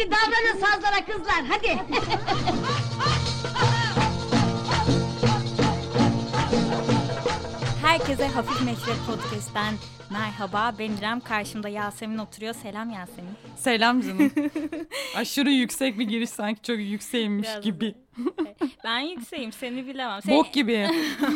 Hadi davranın sazlara kızlar hadi. Herkese Hafif Meşrep Podcast'ten merhaba. Ben İrem, karşımda Yasemin oturuyor. Selam Yasemin. Selam canım. Aşırı yüksek bir giriş sanki çok yükseğimmiş Biraz- gibi. Ben yükseğim, seni bilemem. Sen- Bok gibi.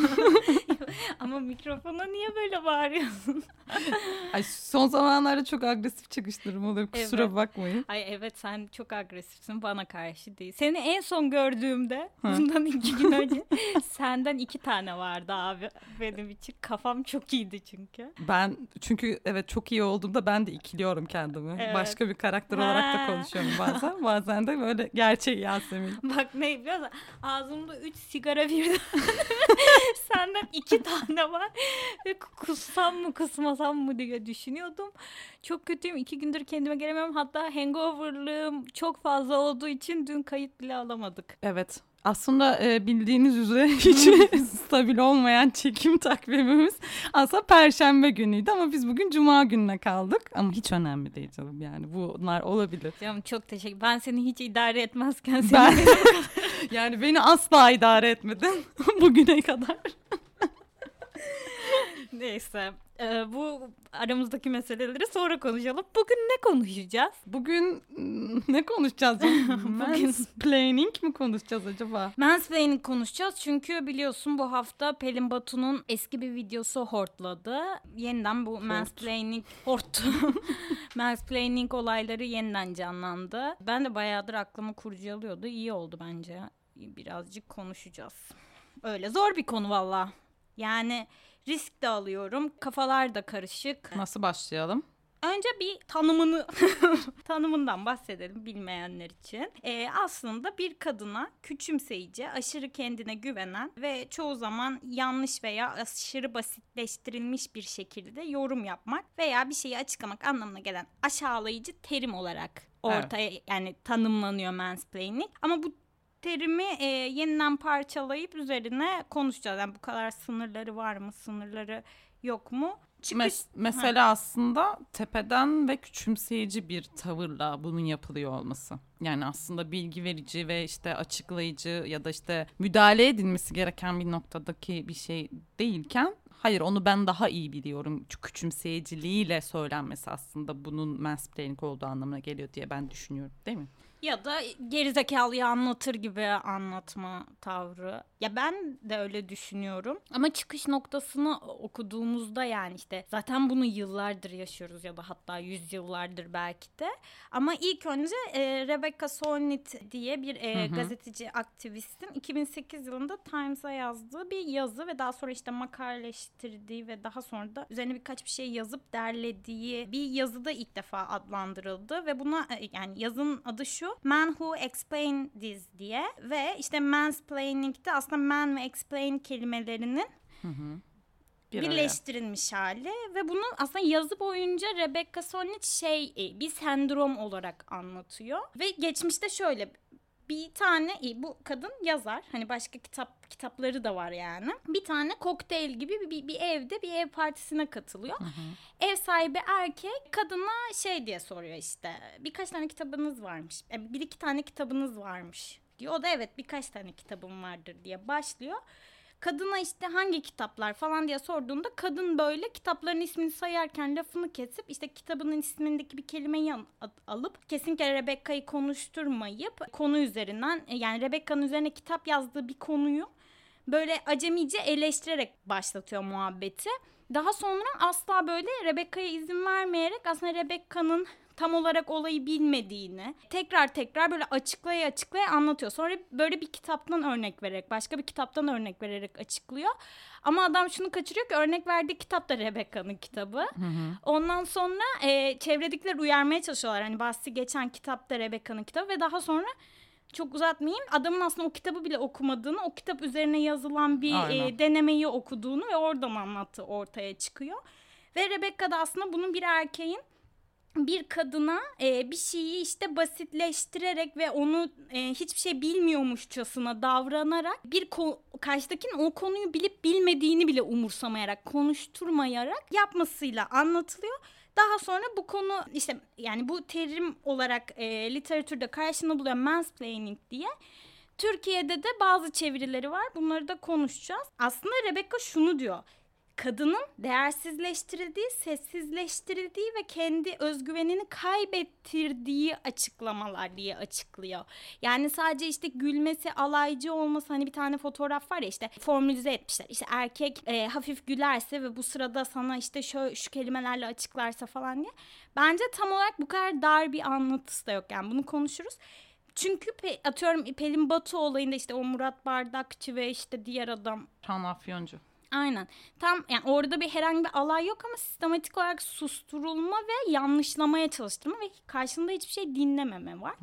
Ama mikrofona niye böyle bağırıyorsun? Ay, son zamanlarda çok agresif çıkışlarım olur kusura Evet. bakmayın. Ay evet sen çok agresifsin bana karşı değil. Seni en son gördüğümde Hı. bundan iki gün önce senden iki tane vardı abi benim için. Kafam çok iyiydi çünkü. Ben çünkü evet çok iyi olduğumda ben de ikiliyorum kendimi. Evet. Başka bir karakter olarak Ha. da konuşuyorum bazen. Bazen de böyle gerçek Yasemin. Bak ne biliyor musun? Ağzımda üç sigara birden. Senden iki tane var. Kussam mı kusmasam mı diye düşünüyordum. Çok kötüyüm. iki gündür kendime gelemiyorum. Hatta hangoverlığım çok fazla olduğu için dün kayıt bile alamadık. Evet. Aslında e, bildiğiniz üzere hiç stabil olmayan çekim takvimimiz aslında perşembe günüydü ama biz bugün cuma gününe kaldık. Ama hiç önemli değil canım yani bunlar olabilir. Canım çok teşekkür Ben seni hiç idare etmezken seni Ben yani beni asla idare etmedin bugüne kadar. Neyse. Ee, bu aramızdaki meseleleri sonra konuşalım. Bugün ne konuşacağız? Bugün mm, ne konuşacağız? Mansplaining mi konuşacağız acaba? Mansplaining konuşacağız çünkü biliyorsun bu hafta Pelin Batu'nun eski bir videosu hortladı. Yeniden bu mansplaining horttu. mansplaining olayları yeniden canlandı. Ben de bayağıdır aklımı kurcalıyordu. İyi oldu bence. Birazcık konuşacağız. Öyle zor bir konu valla. Yani risk de alıyorum. Kafalar da karışık. Nasıl başlayalım? Önce bir tanımını tanımından bahsedelim bilmeyenler için. Ee, aslında bir kadına küçümseyici, aşırı kendine güvenen ve çoğu zaman yanlış veya aşırı basitleştirilmiş bir şekilde yorum yapmak veya bir şeyi açıklamak anlamına gelen aşağılayıcı terim olarak ortaya yani tanımlanıyor mansplaining. Ama bu terimi e, yeniden parçalayıp üzerine konuşacağız. Yani bu kadar sınırları var mı, sınırları yok mu? Çıkış Mes- mesela aslında tepeden ve küçümseyici bir tavırla bunun yapılıyor olması. Yani aslında bilgi verici ve işte açıklayıcı ya da işte müdahale edilmesi gereken bir noktadaki bir şey değilken hayır onu ben daha iyi biliyorum küçümseyiciliğiyle söylenmesi aslında bunun mansplaining olduğu anlamına geliyor diye ben düşünüyorum değil mi? Ya da gerizekalıyı anlatır gibi anlatma tavrı. Ya ben de öyle düşünüyorum. Ama çıkış noktasını okuduğumuzda yani işte zaten bunu yıllardır yaşıyoruz ya da hatta yüzyıllardır belki de. Ama ilk önce e, Rebecca Solnit diye bir e, gazeteci aktivistin 2008 yılında Times'a yazdığı bir yazı ve daha sonra işte makaleleştirdiği ve daha sonra da üzerine birkaç bir şey yazıp derlediği bir yazıda ilk defa adlandırıldı ve buna e, yani yazının adı şu Man Who Explain This diye ve işte mansplaining'de aslında man ve explain kelimelerinin Bir araya. birleştirilmiş hali ve bunu aslında yazı boyunca Rebecca Solnit şey e, bir sendrom olarak anlatıyor. Ve geçmişte şöyle bir tane e, bu kadın yazar hani başka kitap kitapları da var yani. Bir tane kokteyl gibi bir, bir, bir evde bir ev partisine katılıyor. Ev sahibi erkek kadına şey diye soruyor işte birkaç tane kitabınız varmış e, bir iki tane kitabınız varmış diyor o da evet birkaç tane kitabım vardır diye başlıyor kadına işte hangi kitaplar falan diye sorduğunda kadın böyle kitapların ismini sayarken lafını kesip işte kitabının ismindeki bir kelimeyi al- alıp kesinlikle Rebecca'yı konuşturmayıp konu üzerinden e, yani Rebecca'nın üzerine kitap yazdığı bir konuyu böyle acemice eleştirerek başlatıyor muhabbeti. Daha sonra asla böyle Rebecca'ya izin vermeyerek aslında Rebecca'nın tam olarak olayı bilmediğini tekrar tekrar böyle açıklaya açıklaya anlatıyor. Sonra böyle bir kitaptan örnek vererek başka bir kitaptan örnek vererek açıklıyor. Ama adam şunu kaçırıyor ki örnek verdiği kitap da Rebecca'nın kitabı. Ondan sonra e, çevredekiler uyarmaya çalışıyorlar. Hani bahsi geçen kitap da Rebecca'nın kitabı ve daha sonra çok uzatmayayım. Adamın aslında o kitabı bile okumadığını, o kitap üzerine yazılan bir Aynen. e, denemeyi okuduğunu ve oradan anlattığı ortaya çıkıyor. Ve Rebecca da aslında bunun bir erkeğin bir kadına e, bir şeyi işte basitleştirerek ve onu e, hiçbir şey bilmiyormuşçasına davranarak bir ko- karşıdakinin o konuyu bilip bilmediğini bile umursamayarak konuşturmayarak yapmasıyla anlatılıyor. Daha sonra bu konu işte yani bu terim olarak e, literatürde karşını buluyor mansplaining diye. Türkiye'de de bazı çevirileri var. Bunları da konuşacağız. Aslında Rebecca şunu diyor. Kadının değersizleştirildiği, sessizleştirildiği ve kendi özgüvenini kaybettirdiği açıklamalar diye açıklıyor. Yani sadece işte gülmesi, alaycı olması hani bir tane fotoğraf var ya işte formülize etmişler. İşte erkek e, hafif gülerse ve bu sırada sana işte şu, şu kelimelerle açıklarsa falan diye. Bence tam olarak bu kadar dar bir anlatısı da yok yani bunu konuşuruz. Çünkü pe- atıyorum Pelin Batu olayında işte o Murat Bardakçı ve işte diğer adam Şan Afyoncu. Aynen. Tam yani orada bir herhangi bir alay yok ama sistematik olarak susturulma ve yanlışlamaya çalıştırma ve karşında hiçbir şey dinlememe var.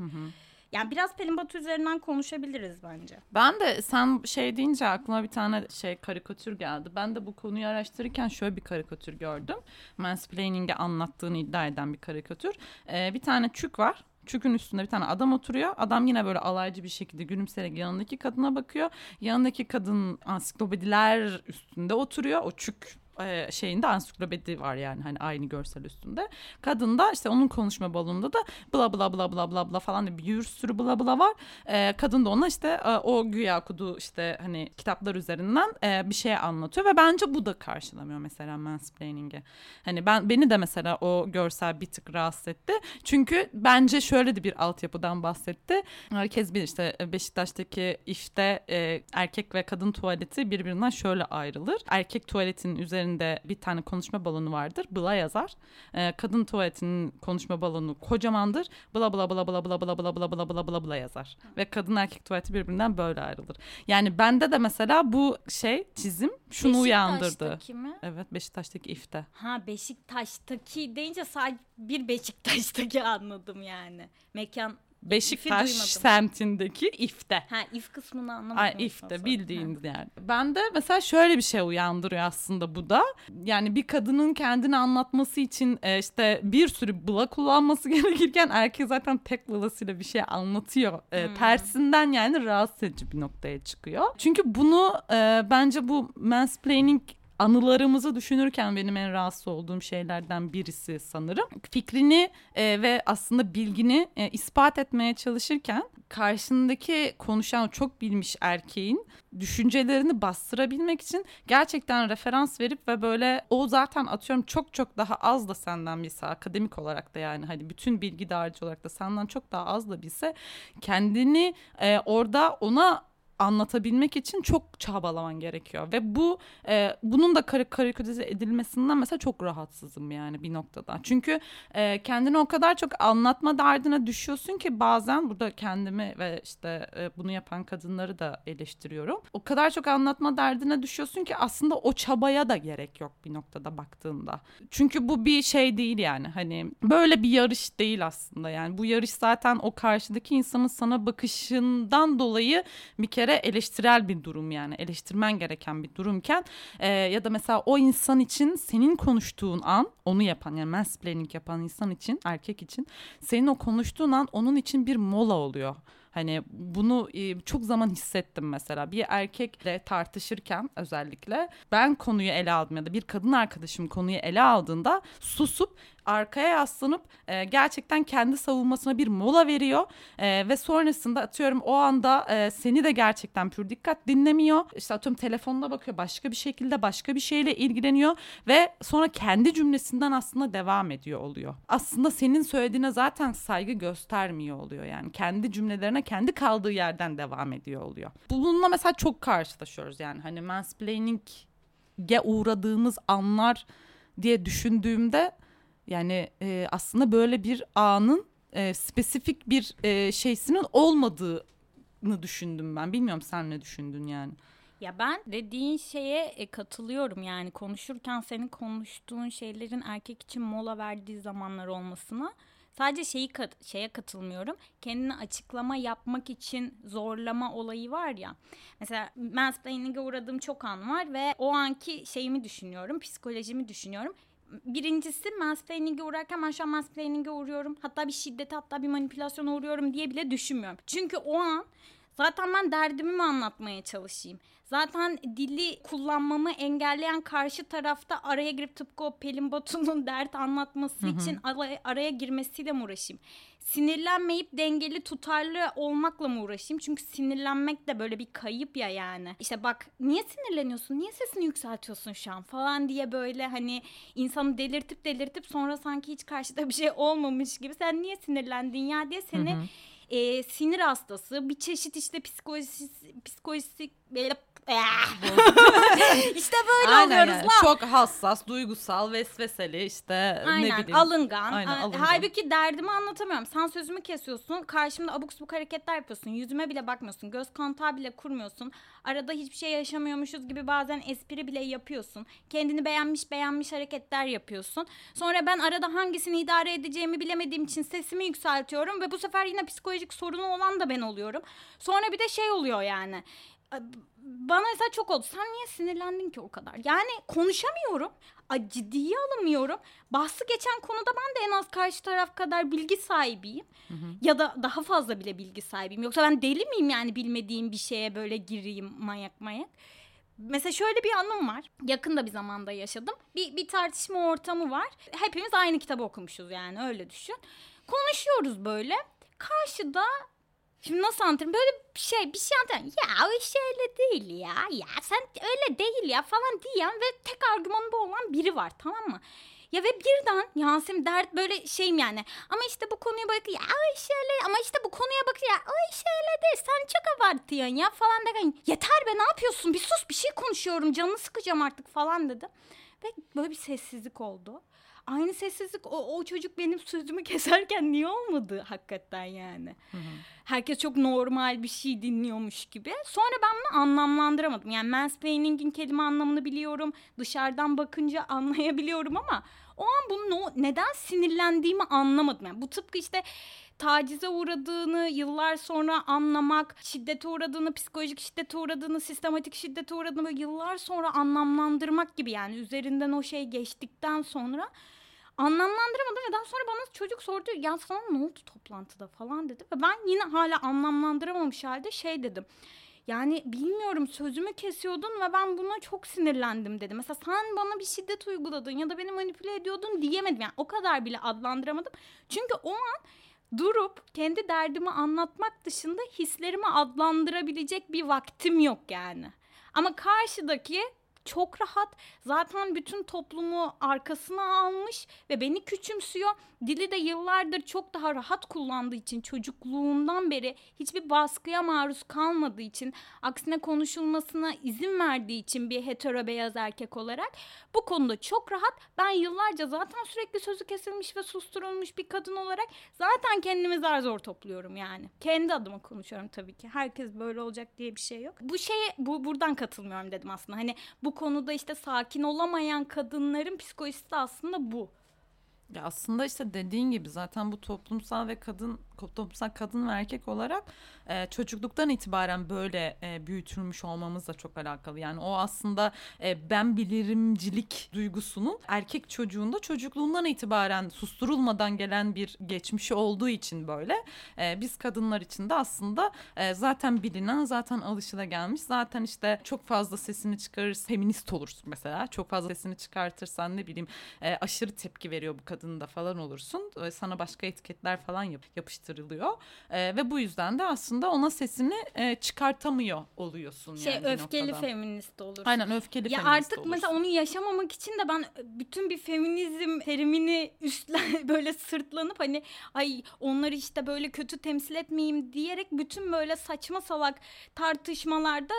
Yani biraz Pelin Batu üzerinden konuşabiliriz bence. Ben de sen şey deyince aklıma bir tane şey karikatür geldi. Ben de bu konuyu araştırırken şöyle bir karikatür gördüm. Mansplaining'i anlattığını iddia eden bir karikatür. Ee, bir tane çük var. Çükün üstünde bir tane adam oturuyor. Adam yine böyle alaycı bir şekilde gülümseyerek yanındaki kadına bakıyor. Yanındaki kadın ansiklopediler üstünde oturuyor. O çük e, şeyinde ansiklopedi var yani hani aynı görsel üstünde. Kadın da işte onun konuşma balonunda da bla bla bla bla bla bla falan diye bir sürü bla bla var. E, kadın da ona işte e, o güya okuduğu işte hani kitaplar üzerinden e, bir şey anlatıyor ve bence bu da karşılamıyor mesela mansplaining'i. Hani ben beni de mesela o görsel bir tık rahatsız etti. Çünkü bence şöyle de bir altyapıdan bahsetti. Herkes bilir işte Beşiktaş'taki işte erkek ve kadın tuvaleti birbirinden şöyle ayrılır. Erkek tuvaletinin üzerinde bir tane konuşma balonu vardır. Bla yazar. E, kadın tuvaletinin konuşma balonu kocamandır. Bla bla bla bla bla bla bla bla bla bla bla bla yazar. Ve kadın erkek tuvaleti birbirinden böyle ayrılır. Yani bende de mesela bu şey çizim şunu uyandırdı. Mi? Evet Beşiktaş'taki ifte. Ha Beşiktaş'taki deyince sadece bir Beşiktaş'taki anladım yani. Mekan Beşiktaş duymadım. semtindeki ifte. ha if kısmını anlamadım. Ay ifte bildiğiniz yer. Ben de mesela şöyle bir şey uyandırıyor aslında bu da. Yani bir kadının kendini anlatması için e, işte bir sürü bula kullanması gerekirken erkek zaten tek bulasıyla bir şey anlatıyor. E, Tersinden yani rahatsız edici bir noktaya çıkıyor. Çünkü bunu e, bence bu mansplaining anılarımızı düşünürken benim en rahatsız olduğum şeylerden birisi sanırım. Fikrini e, ve aslında bilgini e, ispat etmeye çalışırken karşındaki konuşan çok bilmiş erkeğin düşüncelerini bastırabilmek için gerçekten referans verip ve böyle o zaten atıyorum çok çok daha az da senden bilse akademik olarak da yani hani bütün bilgi dağarcı olarak da senden çok daha az da bilse kendini e, orada ona anlatabilmek için çok çabalaman gerekiyor ve bu e, bunun da kar- karikatürize edilmesinden mesela çok rahatsızım yani bir noktada. Çünkü e, kendini o kadar çok anlatma derdine düşüyorsun ki bazen burada kendimi ve işte e, bunu yapan kadınları da eleştiriyorum. O kadar çok anlatma derdine düşüyorsun ki aslında o çabaya da gerek yok bir noktada baktığında. Çünkü bu bir şey değil yani hani böyle bir yarış değil aslında yani bu yarış zaten o karşıdaki insanın sana bakışından dolayı bir kere eleştirel bir durum yani eleştirmen gereken bir durumken e, ya da mesela o insan için senin konuştuğun an onu yapan yani mansplaining yapan insan için erkek için senin o konuştuğun an onun için bir mola oluyor. Hani bunu e, çok zaman hissettim mesela bir erkekle tartışırken özellikle ben konuyu ele aldım ya da bir kadın arkadaşım konuyu ele aldığında susup arkaya yaslanıp e, gerçekten kendi savunmasına bir mola veriyor E, ve sonrasında atıyorum o anda e, seni de gerçekten pür dikkat dinlemiyor. İşte atıyorum telefonuna bakıyor başka bir şekilde başka bir şeyle ilgileniyor ve sonra kendi cümlesinden aslında devam ediyor oluyor. Aslında senin söylediğine zaten saygı göstermiyor oluyor yani kendi cümlelerine kendi kaldığı yerden devam ediyor oluyor. Bununla mesela çok karşılaşıyoruz yani hani mansplaining'e uğradığımız anlar diye düşündüğümde yani e, aslında böyle bir anın e, spesifik bir e, şeysinin olmadığını düşündüm ben. Bilmiyorum sen ne düşündün yani. Ya ben dediğin şeye e, katılıyorum yani konuşurken senin konuştuğun şeylerin erkek için mola verdiği zamanlar olmasına. Sadece şeyi kat- şeye katılmıyorum. Kendini açıklama yapmak için zorlama olayı var ya. Mesela mansplaining'e uğradığım çok an var ve o anki şeyimi düşünüyorum, psikolojimi düşünüyorum. Birincisi mansplaining'e uğrarken ben şu an mansplaining'e uğruyorum. Hatta bir şiddete hatta bir manipülasyona uğruyorum diye bile düşünmüyorum. Çünkü o an Zaten ben derdimi mi anlatmaya çalışayım? Zaten dili kullanmamı engelleyen karşı tarafta araya girip tıpkı o Pelin Batu'nun dert anlatması için araya, girmesiyle mi uğraşayım? Sinirlenmeyip dengeli tutarlı olmakla mı uğraşayım? Çünkü sinirlenmek de böyle bir kayıp ya yani. İşte bak niye sinirleniyorsun? Niye sesini yükseltiyorsun şu an falan diye böyle hani insanı delirtip delirtip sonra sanki hiç karşıda bir şey olmamış gibi sen niye sinirlendin ya diye seni e, sinir hastası bir çeşit işte psikolojisi psikolojik böyle işte böyle Aynen oluyoruz yani. lan. Çok hassas, duygusal, vesveseli işte ne Aynen bileyim. alıngan. Aynen, alıngan. Halbuki derdimi anlatamıyorum. Sen sözümü kesiyorsun. Karşımda abuk subuk hareketler yapıyorsun. Yüzüme bile bakmıyorsun. Göz kontağı bile kurmuyorsun. Arada hiçbir şey yaşamıyormuşuz gibi bazen espri bile yapıyorsun. Kendini beğenmiş beğenmiş hareketler yapıyorsun. Sonra ben arada hangisini idare edeceğimi bilemediğim için sesimi yükseltiyorum ve bu sefer yine psikolojik sorunu olan da ben oluyorum. Sonra bir de şey oluyor yani. Bana mesela çok oldu. Sen niye sinirlendin ki o kadar? Yani konuşamıyorum. Ciddiye alamıyorum. Bahsi geçen konuda ben de en az karşı taraf kadar bilgi sahibiyim. Ya da daha fazla bile bilgi sahibiyim. Yoksa ben deli miyim yani bilmediğim bir şeye böyle gireyim manyak manyak. Mesela şöyle bir anım var. Yakında bir zamanda yaşadım. Bir, bir tartışma ortamı var. Hepimiz aynı kitabı okumuşuz yani öyle düşün. Konuşuyoruz böyle. Karşıda Şimdi nasıl anlatayım? Böyle bir şey bir şey anlatayım. Ya o iş öyle değil ya. Ya sen öyle değil ya falan diyen ve tek argümanı bu olan biri var tamam mı? Ya ve birden Yasemin dert böyle şeyim yani. Ama işte bu konuya bak ya o iş öyle ama işte bu konuya bak ya o iş öyle değil. Sen çok abartıyorsun ya falan derken yeter be ne yapıyorsun bir sus bir şey konuşuyorum canını sıkacağım artık falan dedi. Ve böyle bir sessizlik oldu. Aynı sessizlik o, o çocuk benim sözümü keserken niye olmadı hakikaten yani. Herkes çok normal bir şey dinliyormuş gibi. Sonra ben bunu anlamlandıramadım. Yani mansplaining'in kelime anlamını biliyorum. Dışarıdan bakınca anlayabiliyorum ama o an bunu neden sinirlendiğimi anlamadım. Yani bu tıpkı işte tacize uğradığını yıllar sonra anlamak, şiddete uğradığını, psikolojik şiddete uğradığını, sistematik şiddete uğradığını böyle yıllar sonra anlamlandırmak gibi yani üzerinden o şey geçtikten sonra anlamlandıramadım ve daha sonra bana çocuk sordu ya sana ne oldu toplantıda falan dedi ve ben yine hala anlamlandıramamış halde şey dedim. Yani bilmiyorum sözümü kesiyordun ve ben buna çok sinirlendim dedi. Mesela sen bana bir şiddet uyguladın ya da beni manipüle ediyordun diyemedim. Yani o kadar bile adlandıramadım. Çünkü o an durup kendi derdimi anlatmak dışında hislerimi adlandırabilecek bir vaktim yok yani. Ama karşıdaki çok rahat. Zaten bütün toplumu arkasına almış ve beni küçümsüyor. Dili de yıllardır çok daha rahat kullandığı için çocukluğundan beri hiçbir baskıya maruz kalmadığı için aksine konuşulmasına izin verdiği için bir hetero beyaz erkek olarak bu konuda çok rahat. Ben yıllarca zaten sürekli sözü kesilmiş ve susturulmuş bir kadın olarak zaten kendimi zar zor topluyorum yani. Kendi adıma konuşuyorum tabii ki. Herkes böyle olacak diye bir şey yok. Bu şeye bu buradan katılmıyorum dedim aslında. Hani bu konuda işte sakin olamayan kadınların psikolojisi de aslında bu. Ya aslında işte dediğin gibi zaten bu toplumsal ve kadın toplumsal kadın ve erkek olarak e, çocukluktan itibaren böyle e, büyütülmüş olmamızla çok alakalı. Yani o aslında e, ben bilirimcilik duygusunun erkek çocuğunda çocukluğundan itibaren susturulmadan gelen bir geçmişi olduğu için böyle. E, biz kadınlar için de aslında e, zaten bilinen, zaten alışılagelmiş. Zaten işte çok fazla sesini çıkarırız, feminist olursun mesela. Çok fazla sesini çıkartırsan ne bileyim e, aşırı tepki veriyor bu kadın da falan olursun. E, sana başka etiketler falan yap, yapıştırılıyor. E, ve bu yüzden de aslında ona sesini e, çıkartamıyor oluyorsun Şey yani öfkeli noktada. feminist olur. Aynen öfkeli Ya feminist artık olursun. mesela onu yaşamamak için de ben bütün bir feminizm terimini üstlen böyle sırtlanıp hani ay onları işte böyle kötü temsil etmeyeyim diyerek bütün böyle saçma salak tartışmalarda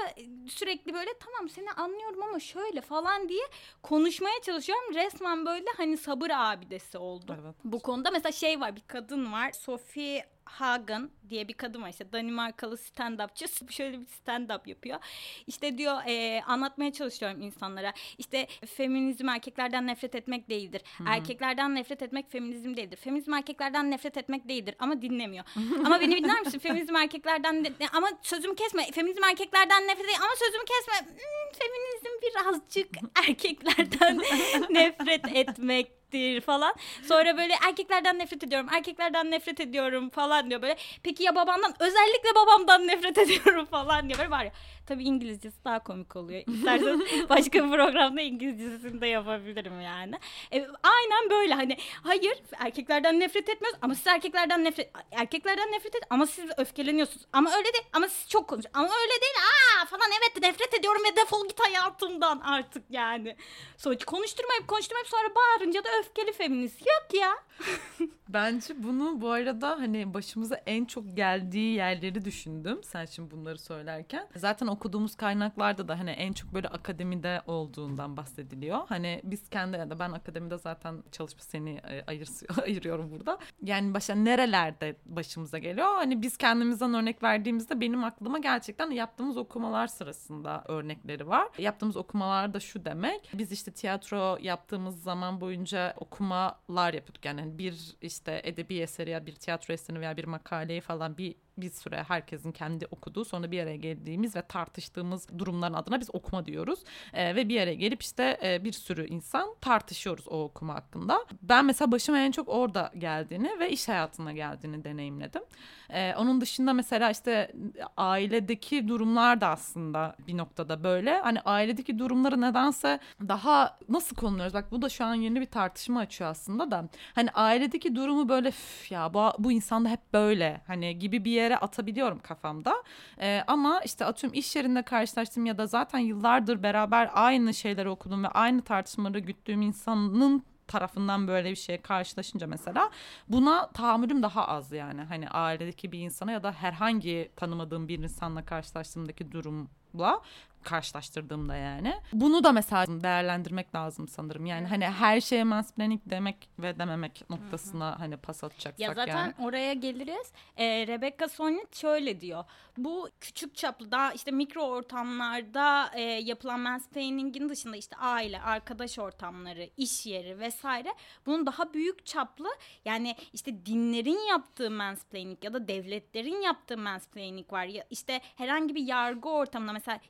sürekli böyle tamam seni anlıyorum ama şöyle falan diye konuşmaya çalışıyorum. Resmen böyle hani sabır abidesi oldu. Evet. Bu konuda mesela şey var bir kadın var Sophie Hagen diye bir kadın var işte Danimarkalı stand-upçı şöyle bir stand-up yapıyor. İşte diyor e, anlatmaya çalışıyorum insanlara işte feminizm erkeklerden nefret etmek değildir. Erkeklerden nefret etmek feminizm değildir. Feminizm erkeklerden nefret etmek değildir ama dinlemiyor. ama beni dinler misin? Feminizm erkeklerden de- ama sözümü kesme. Feminizm erkeklerden nefret değil ama sözümü kesme. Hmm, feminizm birazcık erkeklerden nefret etmek siktir falan. Sonra böyle erkeklerden nefret ediyorum, erkeklerden nefret ediyorum falan diyor böyle. Peki ya babamdan? Özellikle babamdan nefret ediyorum falan diyor. Böyle var ya. Tabii İngilizcesi daha komik oluyor. İsterseniz başka bir programda İngilizcesini de yapabilirim yani. E, aynen böyle hani hayır erkeklerden nefret etmiyoruz ama siz erkeklerden nefret erkeklerden nefret et ama siz öfkeleniyorsunuz. Ama öyle değil ama siz çok konuş. Ama öyle değil aa falan evet nefret ediyorum ve defol git hayatımdan artık yani. Sonuç konuşturmayıp konuşturmayıp sonra bağırınca da öfkeli feminist. Yok ya. Bence bunu bu arada hani başımıza en çok geldiği yerleri düşündüm. Sen şimdi bunları söylerken. Zaten okuduğumuz kaynaklarda da hani en çok böyle akademide olduğundan bahsediliyor. Hani biz kendi ya da ben akademide zaten çalışıp seni e, ayır, ayırıyorum burada. Yani başa nerelerde başımıza geliyor? Hani biz kendimizden örnek verdiğimizde benim aklıma gerçekten yaptığımız okumalar sırasında örnekleri var. Yaptığımız okumalar da şu demek. Biz işte tiyatro yaptığımız zaman boyunca okumalar yapıyorduk. Yani bir işte edebi eseri ya bir tiyatro eserini veya bir makaleyi falan bir bir süre herkesin kendi okuduğu sonra bir araya geldiğimiz ve tartıştığımız durumların adına biz okuma diyoruz. Ee, ve bir araya gelip işte e, bir sürü insan tartışıyoruz o okuma hakkında. Ben mesela başıma en çok orada geldiğini ve iş hayatına geldiğini deneyimledim. Ee, onun dışında mesela işte ailedeki durumlar da aslında bir noktada böyle. Hani ailedeki durumları nedense daha nasıl konuluyoruz? Bak bu da şu an yeni bir tartışma açıyor aslında da. Hani ailedeki durumu böyle "Üf ya bu, bu insan da hep böyle hani gibi bir yere atabiliyorum kafamda. Ee, ama işte atıyorum iş yerinde karşılaştım ya da zaten yıllardır beraber aynı şeyleri okudum ve aynı tartışmaları güttüğüm insanın tarafından böyle bir şeye karşılaşınca mesela buna tahammülüm daha az yani hani ailedeki bir insana ya da herhangi tanımadığım bir insanla karşılaştığımdaki durumla karşılaştırdığımda yani. Bunu da mesela değerlendirmek lazım sanırım. Yani hani her şeye mansplaining demek ve dememek noktasına hani pas atacaksak Ya zaten yani. oraya geliriz. Ee, Rebecca Solnit şöyle diyor. Bu küçük çaplı daha işte mikro ortamlarda e, yapılan mansplaining'in dışında işte aile, arkadaş ortamları, iş yeri vesaire bunun daha büyük çaplı yani işte dinlerin yaptığı mansplaining ya da devletlerin yaptığı mansplaining var. Ya işte herhangi bir yargı ortamında mesela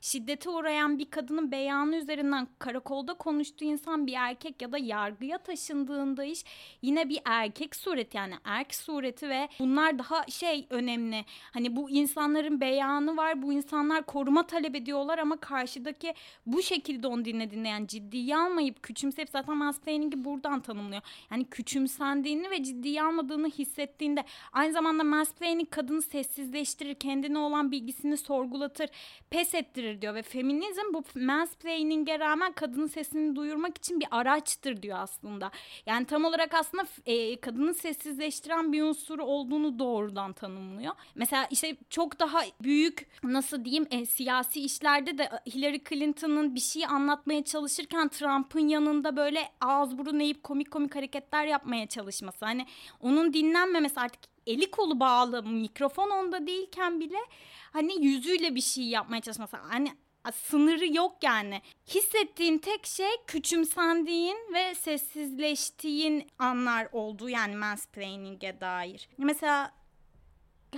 şiddete uğrayan bir kadının beyanı üzerinden karakolda konuştuğu insan bir erkek ya da yargıya taşındığında iş yine bir erkek sureti yani erk sureti ve bunlar daha şey önemli. Hani bu insanların beyanı var. Bu insanlar koruma talep ediyorlar ama karşıdaki bu şekilde onu dinlediğinde yani ciddiye almayıp küçümseyip zaten mansplaining'i buradan tanımlıyor. Yani küçümsendiğini ve ciddiye almadığını hissettiğinde aynı zamanda mansplaining kadını sessizleştirir, kendine olan bilgisini sorgulatır, pes ettirir diyor ve feminizm bu mansplaining'e rağmen kadının sesini duyurmak için bir araçtır diyor aslında. Yani tam olarak aslında e, kadını sessizleştiren bir unsur olduğunu doğrudan tanımlıyor. Mesela işte çok daha büyük nasıl diyeyim e, siyasi işlerde de Hillary Clinton'ın bir şey anlatmaya çalışırken Trump'ın yanında böyle ağız burun eğip komik komik hareketler yapmaya çalışması. Hani onun dinlenmemesi artık eli kolu bağlı mikrofon onda değilken bile hani yüzüyle bir şey yapmaya çalışması. Hani sınırı yok yani. Hissettiğin tek şey küçümsendiğin ve sessizleştiğin anlar olduğu yani mansplaining'e dair. Mesela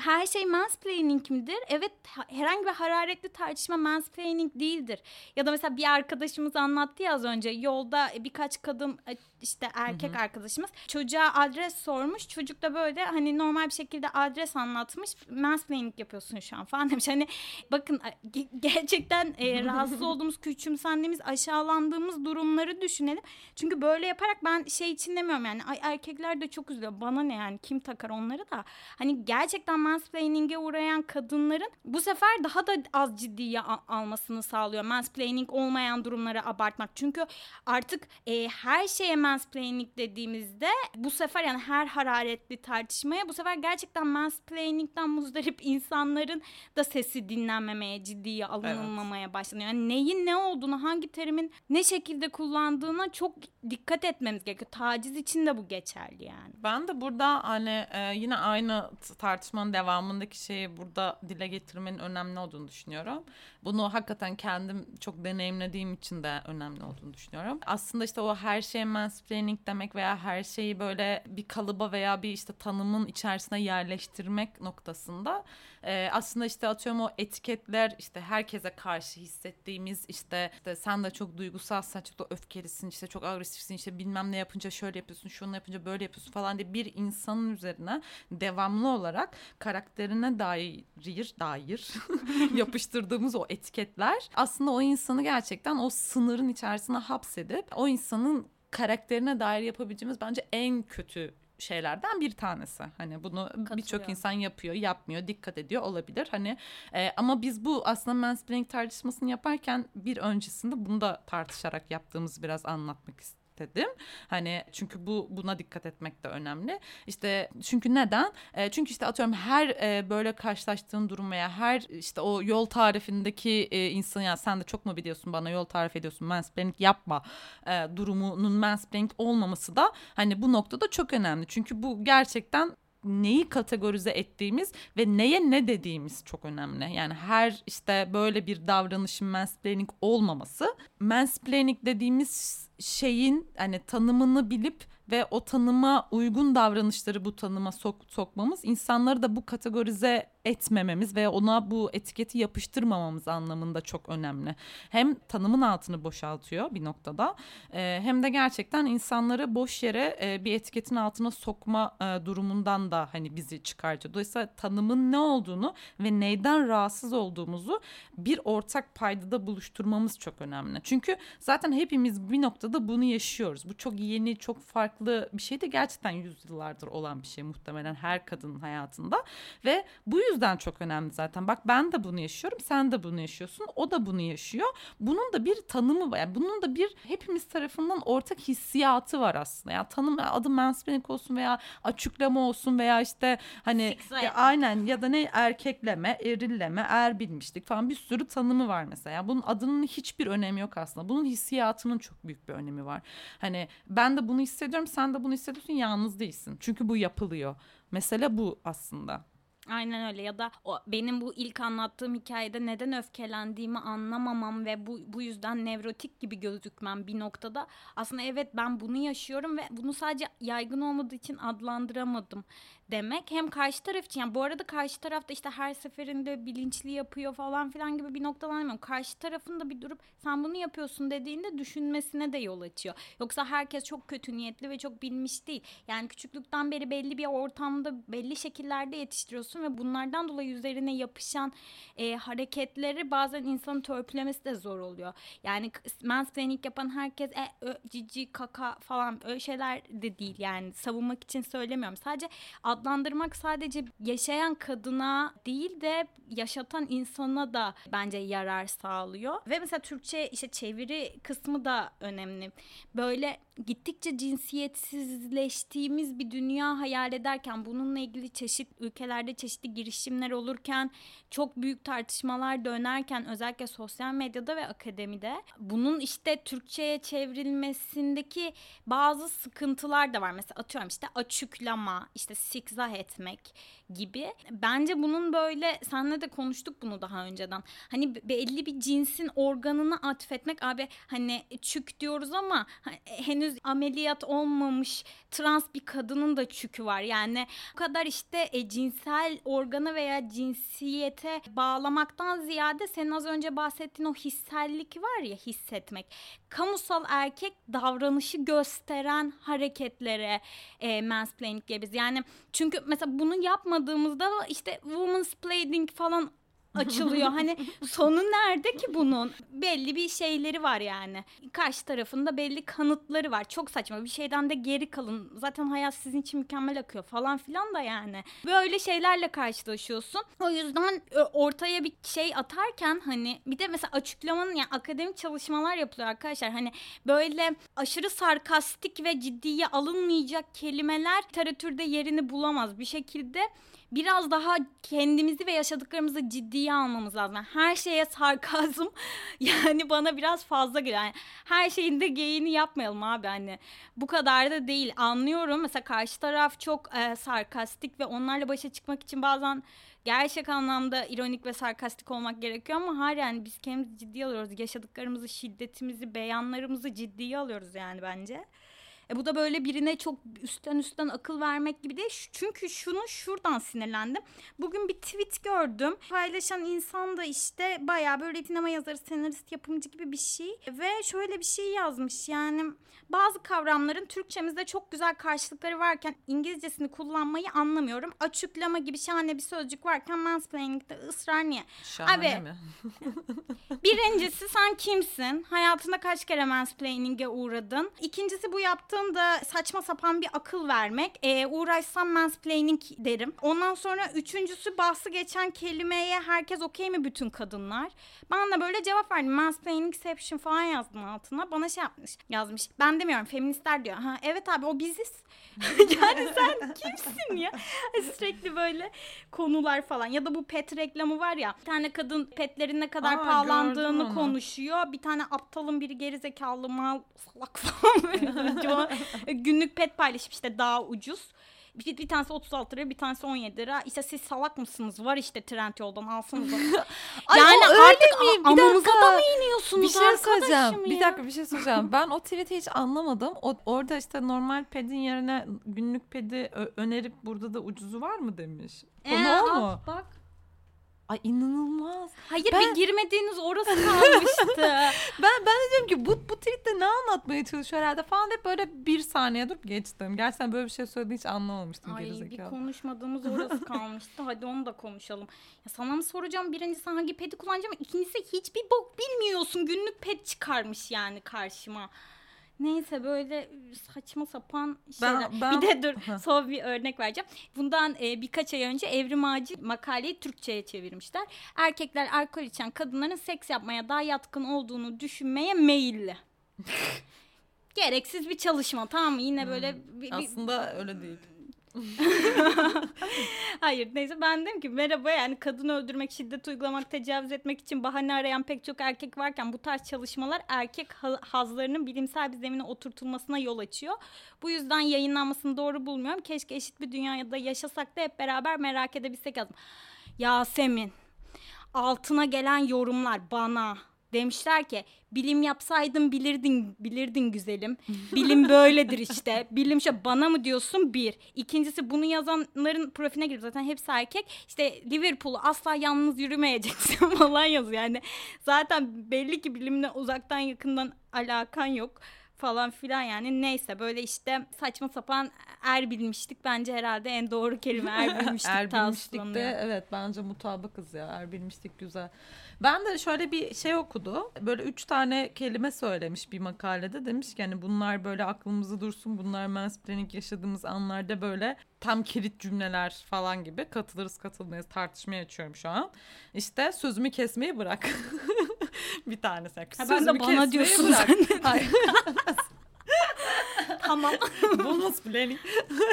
her şey mansplaining midir? Evet herhangi bir hararetli tartışma mansplaining değildir. Ya da mesela bir arkadaşımız anlattı ya az önce yolda birkaç kadın işte erkek hı hı. arkadaşımız çocuğa adres sormuş. Çocuk da böyle hani normal bir şekilde adres anlatmış. Mansplaining yapıyorsun şu an falan demiş. Hani bakın gerçekten e, rahatsız olduğumuz, küçümsendiğimiz, aşağılandığımız durumları düşünelim. Çünkü böyle yaparak ben şey için demiyorum yani ay erkekler de çok üzülüyor. Bana ne yani kim takar onları da. Hani gerçekten mansplaining'e uğrayan kadınların bu sefer daha da az ciddiye almasını sağlıyor. Mansplaining olmayan durumları abartmak. Çünkü artık e, her şeye mansplaining dediğimizde bu sefer yani her hararetli tartışmaya bu sefer gerçekten mansplaining'den muzdarip insanların da sesi dinlenmemeye, ciddiye alınmamaya evet. başlanıyor. Yani neyin ne olduğunu, hangi terimin ne şekilde kullandığına çok dikkat etmemiz gerekiyor. Taciz için de bu geçerli yani. Ben de burada hani e, yine aynı tartışmanın devam devamındaki şeyi burada dile getirmenin önemli olduğunu düşünüyorum. Bunu hakikaten kendim çok deneyimlediğim için de önemli olduğunu düşünüyorum. Aslında işte o her şeye mansplaining demek veya her şeyi böyle bir kalıba veya bir işte tanımın içerisine yerleştirmek noktasında e, aslında işte atıyorum o etiketler işte herkese karşı hissettiğimiz işte, işte sen de çok duygusalsan çok da öfkelisin işte çok agresifsin işte bilmem ne yapınca şöyle yapıyorsun şunu yapınca böyle yapıyorsun falan diye bir insanın üzerine devamlı olarak karakterine dair dair yapıştırdığımız o etiketler aslında o insanı gerçekten o sınırın içerisine hapsedip o insanın karakterine dair yapabileceğimiz bence en kötü şeylerden bir tanesi. Hani bunu birçok insan yapıyor, yapmıyor, dikkat ediyor olabilir. Hani e, ama biz bu aslında mansplaining tartışmasını yaparken bir öncesinde bunu da tartışarak yaptığımızı biraz anlatmak istedim dedim. Hani çünkü bu buna dikkat etmek de önemli. İşte çünkü neden? E, çünkü işte atıyorum her e, böyle karşılaştığın durum veya her işte o yol tarifindeki e, insan ya sen de çok mu biliyorsun bana yol tarif ediyorsun mansplaining yapma e, durumunun mansplaining olmaması da hani bu noktada çok önemli. Çünkü bu gerçekten neyi kategorize ettiğimiz ve neye ne dediğimiz çok önemli. Yani her işte böyle bir davranışın mansplaining olmaması. Mansplaining dediğimiz şeyin hani tanımını bilip ve o tanıma uygun davranışları bu tanıma sok sokmamız insanları da bu kategorize etmememiz ve ona bu etiketi yapıştırmamamız anlamında çok önemli. Hem tanımın altını boşaltıyor bir noktada e, hem de gerçekten insanları boş yere e, bir etiketin altına sokma e, durumundan da hani bizi çıkartıyor. Dolayısıyla tanımın ne olduğunu ve neyden rahatsız olduğumuzu bir ortak paydada buluşturmamız çok önemli. Çünkü zaten hepimiz bir noktada bunu yaşıyoruz. Bu çok yeni, çok farklı bir şey de gerçekten yüzyıllardır olan bir şey muhtemelen her kadının hayatında ve bu yüzden yüzden çok önemli zaten. Bak ben de bunu yaşıyorum, sen de bunu yaşıyorsun, o da bunu yaşıyor. Bunun da bir tanımı var. Yani bunun da bir hepimiz tarafından ortak hissiyatı var aslında. Ya yani tanım adı mansplaining olsun veya açıklama olsun veya işte hani ya aynen ya da ne erkekleme, erilleme, er bilmişlik falan bir sürü tanımı var mesela. Yani bunun adının hiçbir önemi yok aslında. Bunun hissiyatının çok büyük bir önemi var. Hani ben de bunu hissediyorum, sen de bunu hissediyorsun, yalnız değilsin. Çünkü bu yapılıyor. Mesele bu aslında. Aynen öyle ya da o, benim bu ilk anlattığım hikayede neden öfkelendiğimi anlamamam ve bu, bu yüzden nevrotik gibi gözükmem bir noktada. Aslında evet ben bunu yaşıyorum ve bunu sadece yaygın olmadığı için adlandıramadım demek hem karşı taraf için yani bu arada karşı tarafta işte her seferinde bilinçli yapıyor falan filan gibi bir noktadan demiyorum. Karşı tarafın da bir durup sen bunu yapıyorsun dediğinde düşünmesine de yol açıyor. Yoksa herkes çok kötü niyetli ve çok bilmiş değil. Yani küçüklükten beri belli bir ortamda belli şekillerde yetiştiriyorsun ve bunlardan dolayı üzerine yapışan e, hareketleri bazen insanın törpülemesi de zor oluyor. Yani mansplaining yapan herkes e, ö, cici kaka falan öyle şeyler de değil yani savunmak için söylemiyorum. Sadece adlandırmak sadece yaşayan kadına değil de yaşatan insana da bence yarar sağlıyor. Ve mesela Türkçe işte çeviri kısmı da önemli. Böyle gittikçe cinsiyetsizleştiğimiz bir dünya hayal ederken bununla ilgili çeşit ülkelerde çeşitli girişimler olurken çok büyük tartışmalar dönerken özellikle sosyal medyada ve akademide bunun işte Türkçe'ye çevrilmesindeki bazı sıkıntılar da var. Mesela atıyorum işte açıklama, işte sikzah etmek gibi. Bence bunun böyle senle de konuştuk bunu daha önceden. Hani belli bir cinsin organını atfetmek abi hani çük diyoruz ama henüz ameliyat olmamış trans bir kadının da çükü var. Yani bu kadar işte e, cinsel organı veya cinsiyete bağlamaktan ziyade senin az önce bahsettiğin o hissellik var ya hissetmek. Kamusal erkek davranışı gösteren hareketlere e, mansplaining diye. Yani çünkü mesela bunu yapmadığımızda işte woman's planning falan açılıyor. hani sonu nerede ki bunun? Belli bir şeyleri var yani. Karşı tarafında belli kanıtları var. Çok saçma. Bir şeyden de geri kalın. Zaten hayat sizin için mükemmel akıyor falan filan da yani. Böyle şeylerle karşılaşıyorsun. O yüzden e, ortaya bir şey atarken hani bir de mesela açıklamanın yani akademik çalışmalar yapılıyor arkadaşlar. Hani böyle aşırı sarkastik ve ciddiye alınmayacak kelimeler literatürde yerini bulamaz. Bir şekilde biraz daha kendimizi ve yaşadıklarımızı ciddiye almamız lazım. Yani her şeye sarkazm yani bana biraz fazla geliyor. Yani her şeyin de geyini yapmayalım abi hani. Bu kadar da değil. Anlıyorum. Mesela karşı taraf çok e, sarkastik ve onlarla başa çıkmak için bazen gerçek anlamda ironik ve sarkastik olmak gerekiyor ama hayır yani biz kendimizi ciddiye alıyoruz. Yaşadıklarımızı, şiddetimizi, beyanlarımızı ciddiye alıyoruz yani bence. E bu da böyle birine çok üstten üstten akıl vermek gibi değil. Çünkü şunu şuradan sinirlendim. Bugün bir tweet gördüm. Paylaşan insan da işte bayağı böyle sinema yazarı, senarist, yapımcı gibi bir şey. Ve şöyle bir şey yazmış. Yani bazı kavramların Türkçemizde çok güzel karşılıkları varken İngilizcesini kullanmayı anlamıyorum. Açıklama gibi şahane bir sözcük varken mansplaining'de ısrar niye? Şahane Abi, mi? Birincisi sen kimsin? Hayatında kaç kere mansplaining'e uğradın? İkincisi bu yaptığında saçma sapan bir akıl vermek. Ee, uğraşsam mansplaining derim. Ondan sonra üçüncüsü bahsi geçen kelimeye herkes okey mi bütün kadınlar? Ben de böyle cevap verdim. Mansplainingception falan yazdım altına. Bana şey yapmış yazmış. Ben demiyorum feministler diyor. Ha evet abi o biziz. yani sen kimsin ya? Sürekli böyle konular falan. Ya da bu pet reklamı var ya. Bir tane kadın petlerin ne kadar Aa, pahalandığını onu. konuşuyor. Bir tane aptalın biri gerizekalı mal salak falan böyle. Günlük pet paylaşıp işte daha ucuz. Bir, bir tanesi 36 lira bir tanesi 17 lira. İşte siz salak mısınız? Var işte trend yoldan alsanız. Ay, yani öyle artık mi? Bir dakika. da mı iniyorsunuz Bir şey arkadaşım söyleyeceğim. Bir ya? dakika bir şey söyleyeceğim. ben o tweet'i hiç anlamadım. O, orada işte normal pedin yerine günlük pedi önerip burada da ucuzu var mı demiş. Konu Ee, o mu? Bak. Ay inanılmaz. Hayır Ben- bir girmediğiniz orası kalmıştı. Ben ben de diyorum ki bu bu tweette ne anlatmaya çalışıyor herhalde falan hep böyle bir saniye durup geçtim. Gerçekten böyle bir şey söylediğini hiç anlamamıştım Ay bir konuşmadığımız orası kalmıştı. Hadi onu da konuşalım. Ya sana mı soracağım birincisi hangi pedi kullanacağım. İkincisi hiçbir bok bilmiyorsun. Günlük ped çıkarmış yani karşıma. Neyse böyle saçma sapan şeyler. ben- Bir de dur son bir örnek vereceğim. Bundan e, birkaç ay önce Evrim Ağacı makaleyi Türkçe'ye çevirmişler. Erkekler alkol içen kadınların seks yapmaya daha yatkın olduğunu düşünmeye meyilli. Gereksiz bir çalışma tamam mı? Yine böyle bir- bir- Aslında öyle değil. Hayır neyse ben dedim ki merhaba yani kadın öldürmek, şiddet uygulamak, tecavüz etmek için bahane arayan pek çok erkek varken bu tarz çalışmalar erkek ha- hazlarının bilimsel bir zemine oturtulmasına yol açıyor. Bu yüzden yayınlanmasını doğru bulmuyorum. Keşke eşit bir dünyada yaşasak da hep beraber merak edebilsek yazdım. Yasemin altına gelen yorumlar bana demişler ki bilim yapsaydın bilirdin bilirdin güzelim. Bilim böyledir işte. Bilim şey bana mı diyorsun bir. İkincisi bunu yazanların profiline girip zaten hepsi erkek. İşte Liverpool'u asla yalnız yürümeyeceksin falan yazıyor. Yani zaten belli ki bilimle uzaktan yakından alakan yok falan filan yani neyse böyle işte saçma sapan er bilmiştik bence herhalde en doğru kelime er bilmiştik er bilmişlik de evet bence mutabıkız ya. Er bilmişlik güzel. Ben de şöyle bir şey okudu. Böyle üç tane kelime söylemiş bir makalede. Demiş ki hani bunlar böyle aklımızda dursun. Bunlar mansplaining yaşadığımız anlarda böyle tam kilit cümleler falan gibi. Katılırız katılmayız tartışmaya açıyorum şu an. İşte sözümü kesmeyi bırak. bir tanesi. Ha, ben de bana diyorsun bırak. zannettim. Hayır. Tamam. Bonus planning.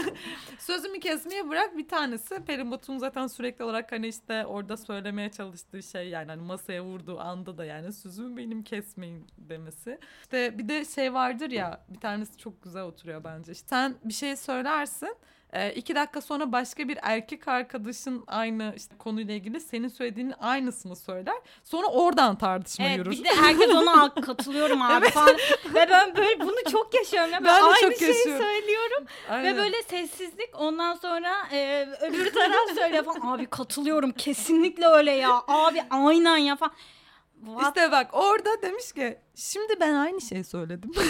Sözümü kesmeye bırak bir tanesi. Perimbot'un zaten sürekli olarak hani işte orada söylemeye çalıştığı şey yani hani masaya vurduğu anda da yani sözümü benim kesmeyin demesi. İşte bir de şey vardır ya bir tanesi çok güzel oturuyor bence. İşte sen bir şey söylersin. E, iki dakika sonra başka bir erkek arkadaşın aynı işte konuyla ilgili senin söylediğinin aynısını söyler. Sonra oradan tartışma Evet yürür. bir de herkes ona katılıyorum abi falan. Ve ben böyle bunu çok yaşıyorum. Ya. Ben de aynı çok şeyi yaşıyorum. söylüyorum Aynen. ve böyle sessizlik ondan sonra e, öbür taraf söylüyor falan. Abi katılıyorum kesinlikle öyle ya. Abi aynen ya falan. What? İşte bak orada demiş ki şimdi ben aynı şeyi söyledim.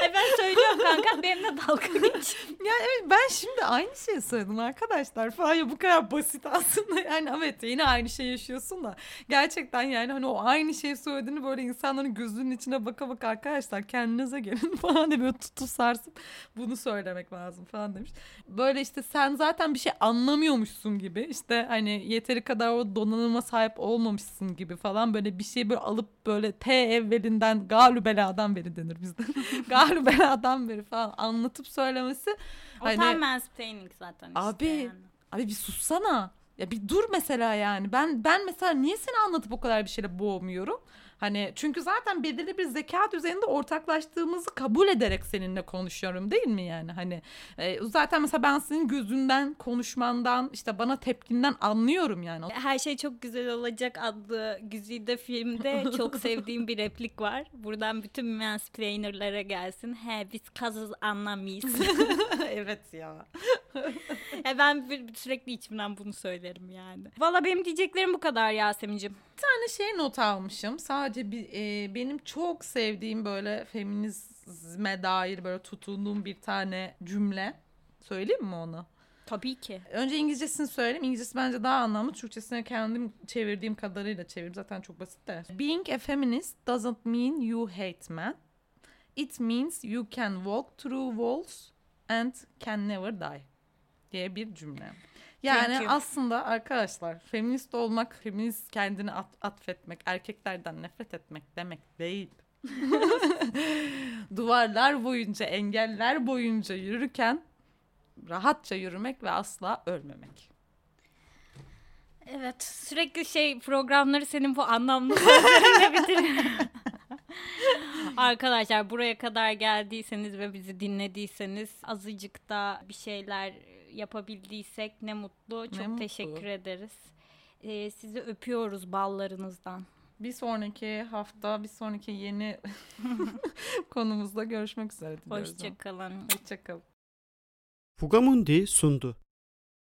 E, ben söylüyorum kanka benimle dalga geç. Ya evet ben şimdi aynı şeyi söyledim arkadaşlar falan ya bu kadar basit aslında yani evet yine aynı şey yaşıyorsun da gerçekten yani hani o aynı şeyi söylediğini böyle insanların gözünün içine baka baka arkadaşlar kendinize gelin falan diye böyle tutu sarsıp bunu söylemek lazım falan demiş. Böyle işte sen zaten bir şey anlamıyormuşsun gibi işte hani yeteri kadar o donanıma sahip olmamışsın gibi falan böyle bir şey böyle alıp böyle T evvelinden galü beladan beri denir bizde. galü beladan beri falan anlatıp söylemesi O Hani- tam mansplaining zaten işte Abi, yani. Abi bir sussana. Ya bir dur mesela yani. Ben ben mesela niye seni anlatıp o kadar bir şeyle boğmuyorum? Hani çünkü zaten belirli bir zeka düzeyinde ortaklaştığımızı kabul ederek seninle konuşuyorum değil mi yani? Hani e, zaten mesela ben senin gözünden, konuşmandan, işte bana tepkinden anlıyorum yani. Her şey çok güzel olacak adlı güzide filmde çok sevdiğim bir replik var. Buradan bütün mansplainerlara gelsin. He biz kazız anlamayız. evet ya. Ya ben bir- sürekli içimden bunu söylerim yani. Valla benim diyeceklerim bu kadar Yasemin'cim. Bir tane şey not almışım. Sadece bir, e, benim çok sevdiğim böyle feminizme dair böyle tutunduğum bir tane cümle. Söyleyeyim mi onu? Tabii ki. Önce İngilizcesini söyleyeyim. İngilizcesi bence daha anlamlı. Türkçesine kendim çevirdiğim kadarıyla çevirdim. Zaten çok basit de. Being a feminist doesn't mean you hate men. It means you can walk through walls and can never die. Diye bir cümle. Thank Yani you. aslında arkadaşlar feminist olmak, feminist kendini at- atfetmek, erkeklerden nefret etmek demek değil. Duvarlar boyunca, engeller boyunca yürürken rahatça yürümek ve asla ölmemek. Evet sürekli şey programları senin bu anlamlı sözlerinle bitiriyorum. Arkadaşlar buraya kadar geldiyseniz ve bizi dinlediyseniz azıcık da bir şeyler yapabildiysek ne mutlu. Çok mutlu. teşekkür ederiz. Ee, sizi öpüyoruz ballarınızdan. Bir sonraki hafta, bir sonraki yeni konumuzda görüşmek üzere diliyoruz. Hoşçakalın. Hoşçakalın. Fugamundi sundu.